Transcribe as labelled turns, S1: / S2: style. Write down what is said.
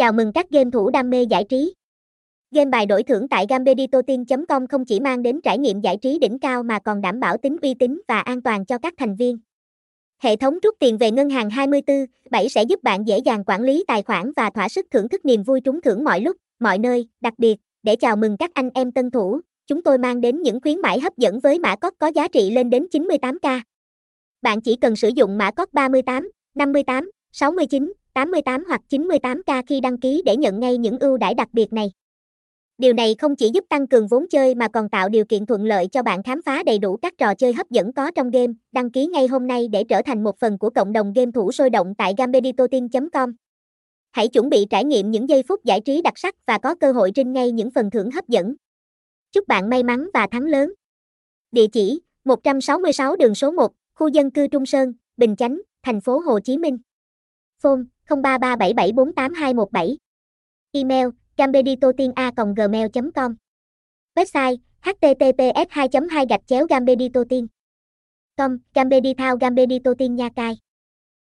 S1: Chào mừng các game thủ đam mê giải trí. Game bài đổi thưởng tại gambeditotin.com không chỉ mang đến trải nghiệm giải trí đỉnh cao mà còn đảm bảo tính uy tín và an toàn cho các thành viên. Hệ thống rút tiền về ngân hàng 24/7 sẽ giúp bạn dễ dàng quản lý tài khoản và thỏa sức thưởng thức niềm vui trúng thưởng mọi lúc, mọi nơi, đặc biệt, để chào mừng các anh em tân thủ, chúng tôi mang đến những khuyến mãi hấp dẫn với mã code có giá trị lên đến 98k. Bạn chỉ cần sử dụng mã code 38, 58, 69, 88 hoặc 98k khi đăng ký để nhận ngay những ưu đãi đặc biệt này. Điều này không chỉ giúp tăng cường vốn chơi mà còn tạo điều kiện thuận lợi cho bạn khám phá đầy đủ các trò chơi hấp dẫn có trong game. Đăng ký ngay hôm nay để trở thành một phần của cộng đồng game thủ sôi động tại gambeditotin.com. Hãy chuẩn bị trải nghiệm những giây phút giải trí đặc sắc và có cơ hội trinh ngay những phần thưởng hấp dẫn. Chúc bạn may mắn và thắng lớn. Địa chỉ: 166 đường số 1, khu dân cư Trung Sơn, Bình Chánh, thành phố Hồ Chí Minh. Phone 0337748217. Email gambeditotiena@gmail.com. Website https 2 2 gạch chéo gambeditotin com Gambedithao Gambeditotin Nha Cai